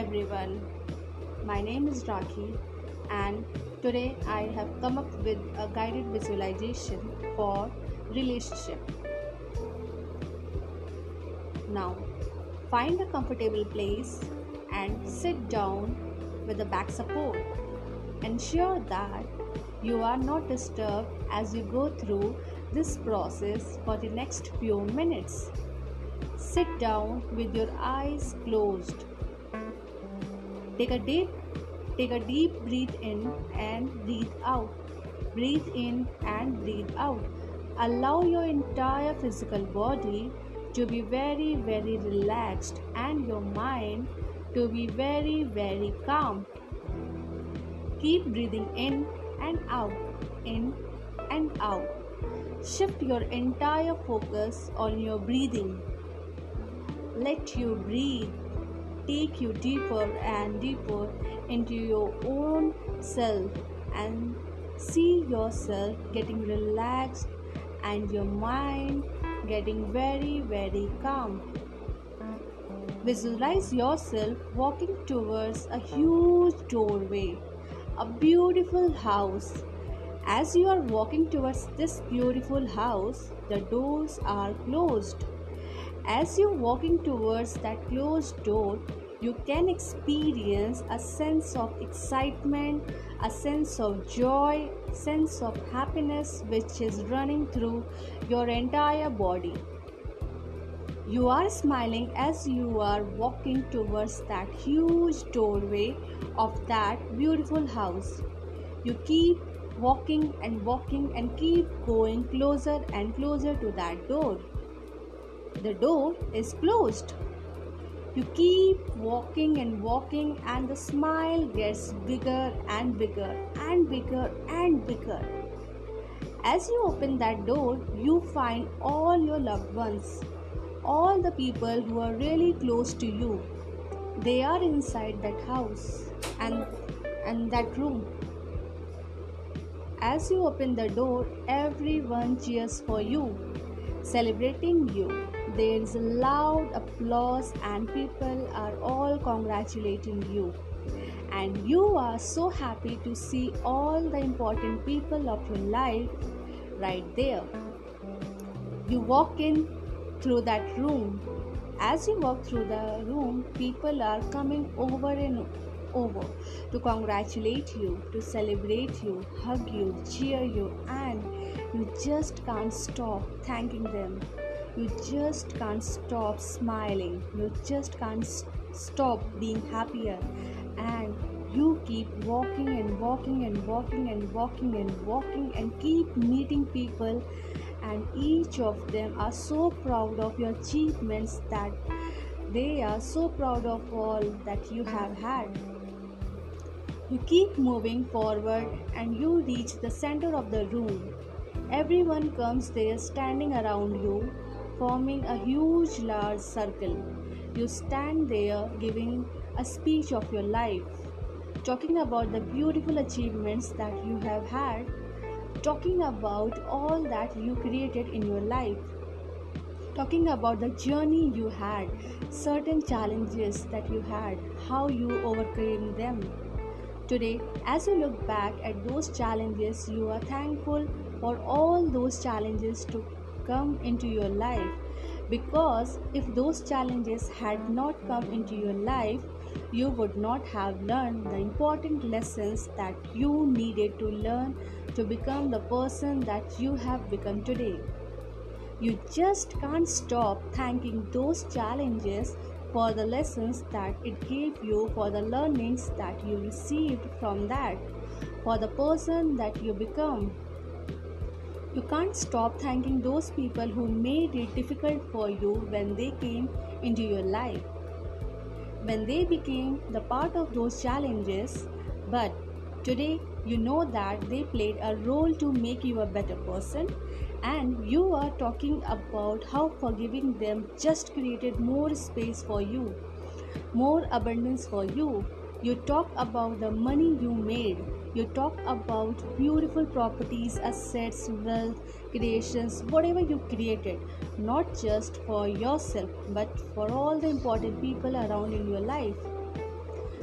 everyone. My name is Rakhi, and today I have come up with a guided visualization for relationship. Now, find a comfortable place and sit down with the back support. Ensure that you are not disturbed as you go through this process for the next few minutes. Sit down with your eyes closed. Take a deep take a deep breath in and breathe out. Breathe in and breathe out. Allow your entire physical body to be very very relaxed and your mind to be very very calm. Keep breathing in and out, in and out. Shift your entire focus on your breathing. Let you breathe take you deeper and deeper into your own self and see yourself getting relaxed and your mind getting very, very calm. Visualize yourself walking towards a huge doorway, a beautiful house. As you are walking towards this beautiful house, the doors are closed. As you're walking towards that closed door, you can experience a sense of excitement, a sense of joy, sense of happiness which is running through your entire body. You are smiling as you are walking towards that huge doorway of that beautiful house. You keep walking and walking and keep going closer and closer to that door. The door is closed. You keep walking and walking, and the smile gets bigger and bigger and bigger and bigger. As you open that door, you find all your loved ones, all the people who are really close to you. They are inside that house and, and that room. As you open the door, everyone cheers for you, celebrating you there is loud applause, and people are all congratulating you. And you are so happy to see all the important people of your life right there. You walk in through that room. As you walk through the room, people are coming over and over to congratulate you, to celebrate you, hug you, cheer you, and you just can't stop thanking them you just can't stop smiling. You just can't stop being happier. And you keep walking and walking and walking and walking and walking and keep meeting people. And each of them are so proud of your achievements that they are so proud of all that you have had. You keep moving forward and you reach the center of the room. Everyone comes there standing around you forming a huge large circle. You stand there giving a speech of your life, talking about the beautiful achievements that you have had, talking about all that you created in your life, talking about the journey you had, certain challenges that you had, how you overcame them. Today, as you look back at those challenges, you are thankful for all those challenges to come into your life because if those challenges had not come into your life you would not have learned the important lessons that you needed to learn to become the person that you have become today you just can't stop thanking those challenges for the lessons that it gave you, for the learnings that you received from that, for the person that you become. You can't stop thanking those people who made it difficult for you when they came into your life. When they became the part of those challenges, but today you know that they played a role to make you a better person, and you are talking about how forgiving them just created more space for you, more abundance for you. You talk about the money you made, you talk about beautiful properties assets wealth creations whatever you created not just for yourself but for all the important people around in your life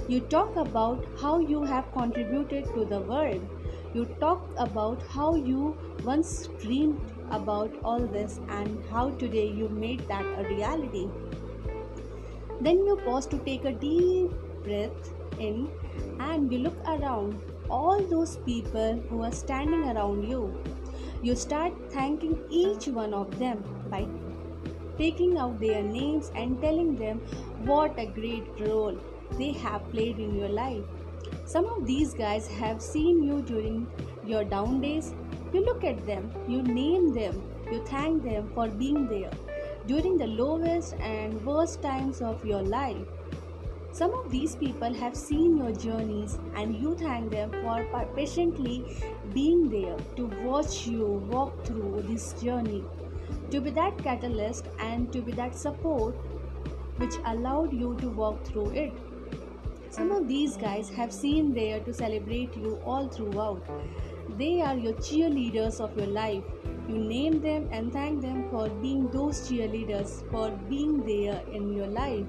You talk about how you have contributed to the world. You talk about how you once dreamed about all this and how today you made that a reality. Then you pause to take a deep breath in and you look around all those people who are standing around you. You start thanking each one of them by taking out their names and telling them what a great role they have played in your life. Some of these guys have seen you during your down days. You look at them, you name them, you thank them for being there during the lowest and worst times of your life. Some of these people have seen your journeys and you thank them for patiently being there to watch you walk through this journey, to be that catalyst and to be that support which allowed you to walk through it. Some of these guys have seen there to celebrate you all throughout. They are your cheerleaders of your life. You name them and thank them for being those cheerleaders, for being there in your life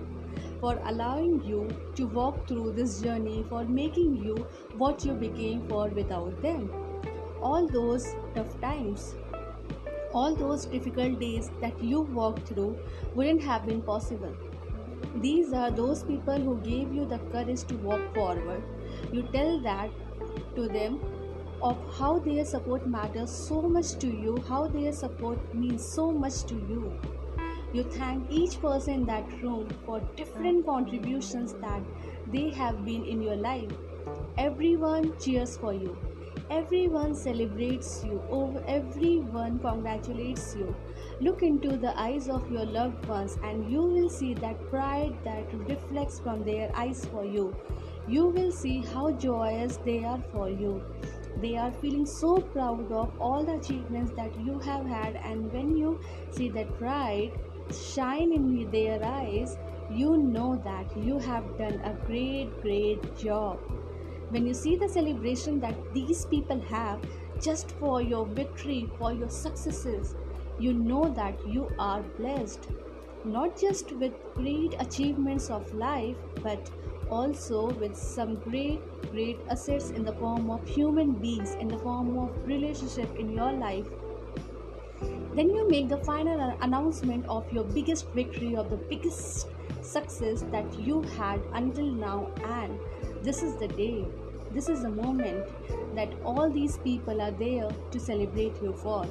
for allowing you to walk through this journey, for making you what you became for without them. All those tough times, all those difficult days that you walked through wouldn't have been possible. These are those people who gave you the courage to walk forward. You tell that to them of how their support matters so much to you, how their support means so much to you. You thank each person in that room for different contributions that they have been in your life. Everyone cheers for you. Everyone celebrates you. Over everyone congratulates you. Look into the eyes of your loved ones and you will see that pride that reflects from their eyes for you. You will see how joyous they are for you they are feeling so proud of all the achievements that you have had and when you see that pride shine in their eyes, you know that you have done a great, great job. When you see the celebration that these people have just for your victory, for your successes, you know that you are blessed. Not just with great achievements of life, but also with some great, great assets in the form of human beings, in the form of relationship in your life then you make the final announcement of your biggest victory, of the biggest success that you had until now, and this is the day, this is the moment that all these people are there to celebrate you for.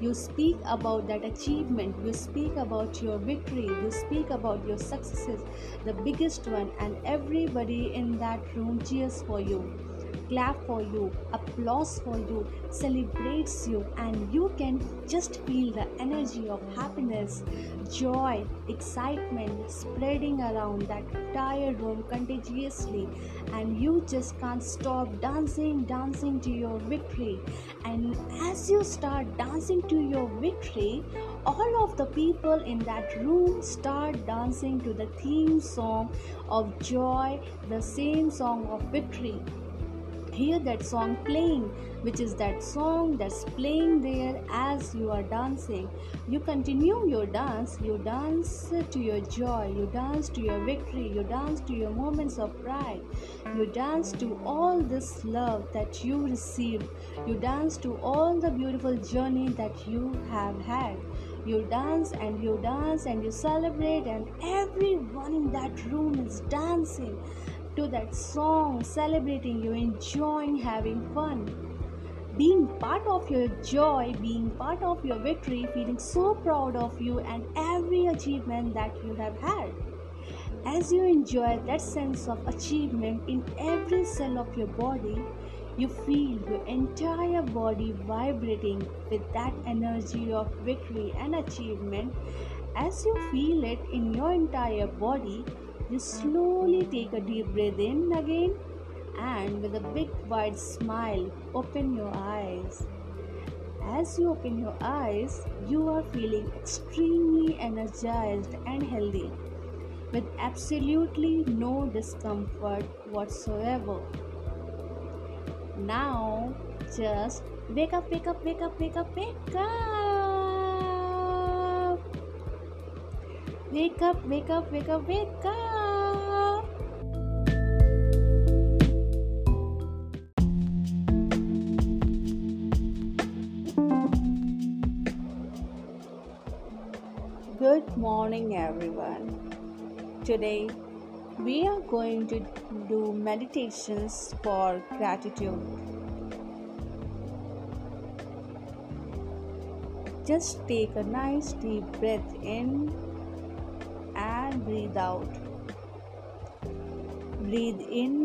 You speak about that achievement, you speak about your victory, you speak about your successes, the biggest one, and everybody in that room cheers for you clap for you, applause for you, celebrates you, and you can just feel the energy of happiness, joy, excitement spreading around that entire room contagiously, and you just can't stop dancing, dancing to your victory. And as you start dancing to your victory, all of the people in that room start dancing to the theme song of joy, the same song of victory hear that song playing, which is that song that's playing there as you are dancing. You continue your dance, you dance to your joy, you dance to your victory, you dance to your moments of pride, you dance to all this love that you received, you dance to all the beautiful journey that you have had you dance and you dance and you celebrate and everyone in that room is dancing to that song, celebrating you, enjoying having fun. Being part of your joy, being part of your victory, feeling so proud of you and every achievement that you have had. As you enjoy that sense of achievement in every cell of your body, you feel your entire body vibrating with that energy of victory and achievement. As you feel it in your entire body, you slowly take a deep breath in again and with a big wide smile open your eyes. As you open your eyes, you are feeling extremely energized and healthy with absolutely no discomfort whatsoever. Now, just wake up, wake up, wake up, wake up, wake up. Wake up, wake up, wake up, wake up. Good morning, everyone. Today we are going to do meditations for gratitude. Just take a nice deep breath in and breathe out. Breathe in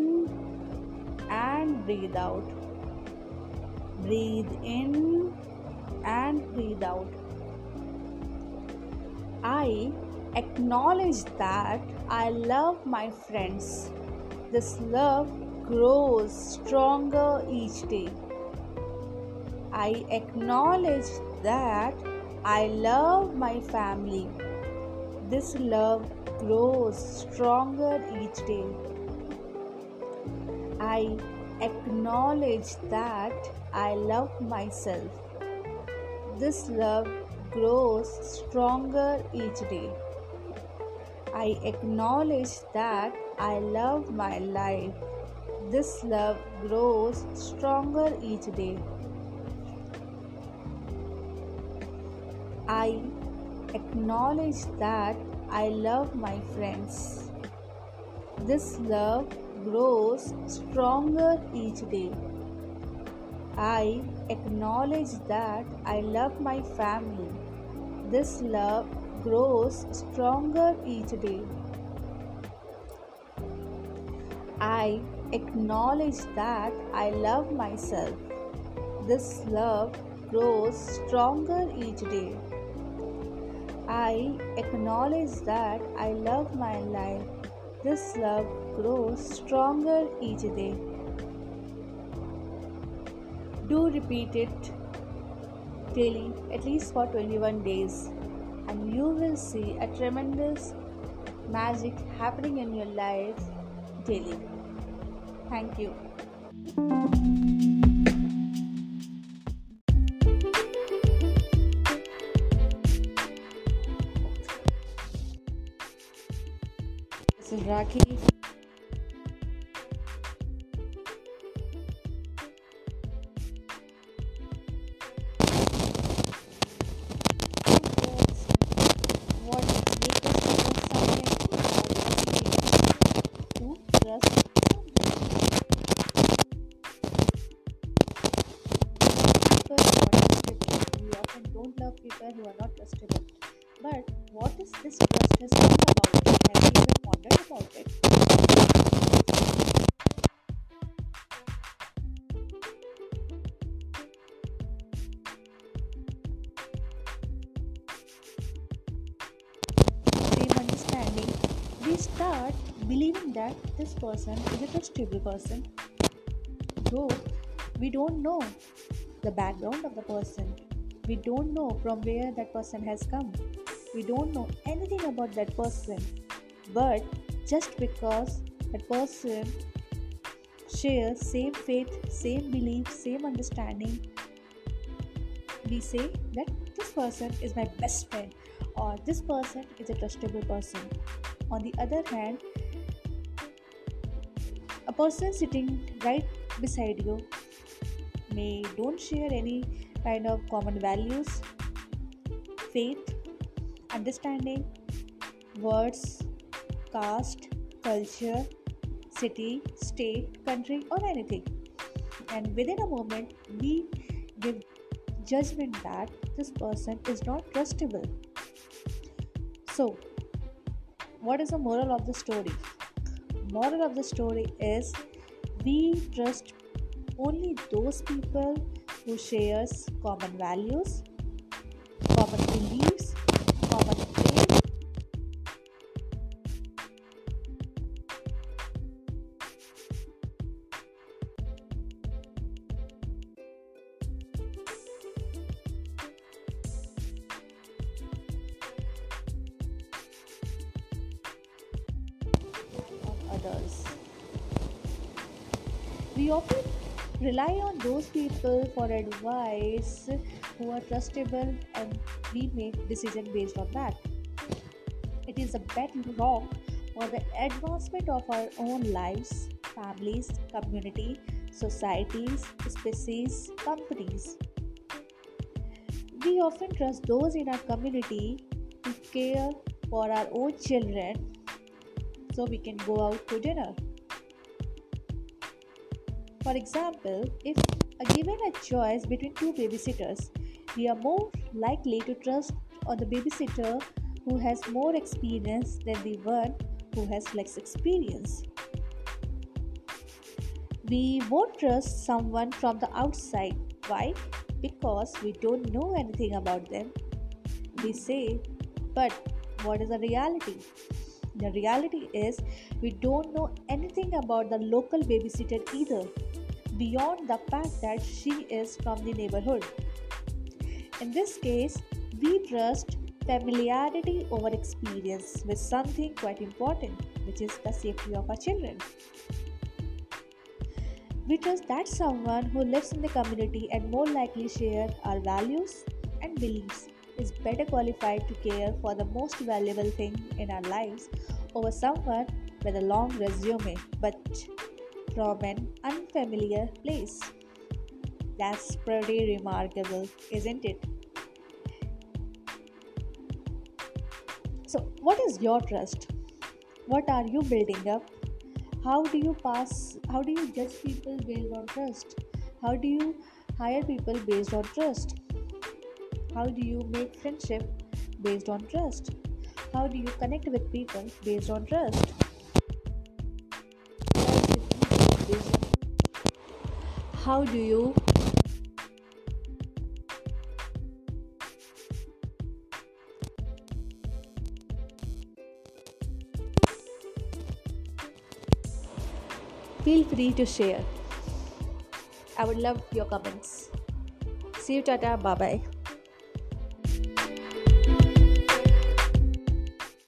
and breathe out. Breathe in and breathe out. I acknowledge that I love my friends. This love grows stronger each day. I acknowledge that I love my family. This love grows stronger each day. I acknowledge that I love myself. This love grows stronger each day. I acknowledge that I love my life. This love grows stronger each day. I acknowledge that I love my friends. This love grows stronger each day. I acknowledge that I love my family. This love grows stronger each day. I acknowledge that I love myself. This love grows stronger each day. I acknowledge that I love my life. This love grows stronger each day. Do repeat it daily, at least for 21 days, and you will see a tremendous magic happening in your life daily. Thank you. This is. Don't who are not trustable. But what is this trust has come about? Have you ever wondered about it? Same understanding, we start believing that this person is a trustable person. Though we don't know the background of the person, we don't know from where that person has come, we don't know anything about that person, but just because that person shares same faith, same belief, same understanding, we say that this person is my best friend or this person is a trustable person. On the other hand, a person sitting right beside you may don't share any kind of common values, faith, understanding, words, caste, culture, city, state, country, or anything. And within a moment, we give judgment that this person is not trustable. So, what is the moral of the story? Moral of the story is we trust only those people who shares common values, common beliefs, common faith, on others. We often rely on those people for advice who are trustable and we make decision based on that. It is a bedrock for the advancement of our own lives, families, community, societies, species, companies. We often trust those in our community to care for our own children so we can go out to dinner. For example, if given a choice between two babysitters, we are more likely to trust on the babysitter who has more experience than the one who has less experience. We won't trust someone from the outside. Why? Because we don't know anything about them. We say, but what is the reality? The reality is, we don't know anything about the local babysitter either, beyond the fact that she is from the neighborhood. In this case, we trust familiarity over experience with something quite important, which is the safety of our children. We trust that someone who lives in the community and more likely share our values and beliefs is better qualified to care for the most valuable thing in our lives over someone with a long resume but from an unfamiliar place. That's pretty remarkable, isn't it? So, what is your trust? What are you building up? How do you pass? How do you judge people based on trust? How do you hire people based on trust? How do you make friendship based on trust? How do you connect with people based on trust? How do you feel free to share. I would love your comments. See you, Tata. Bye bye.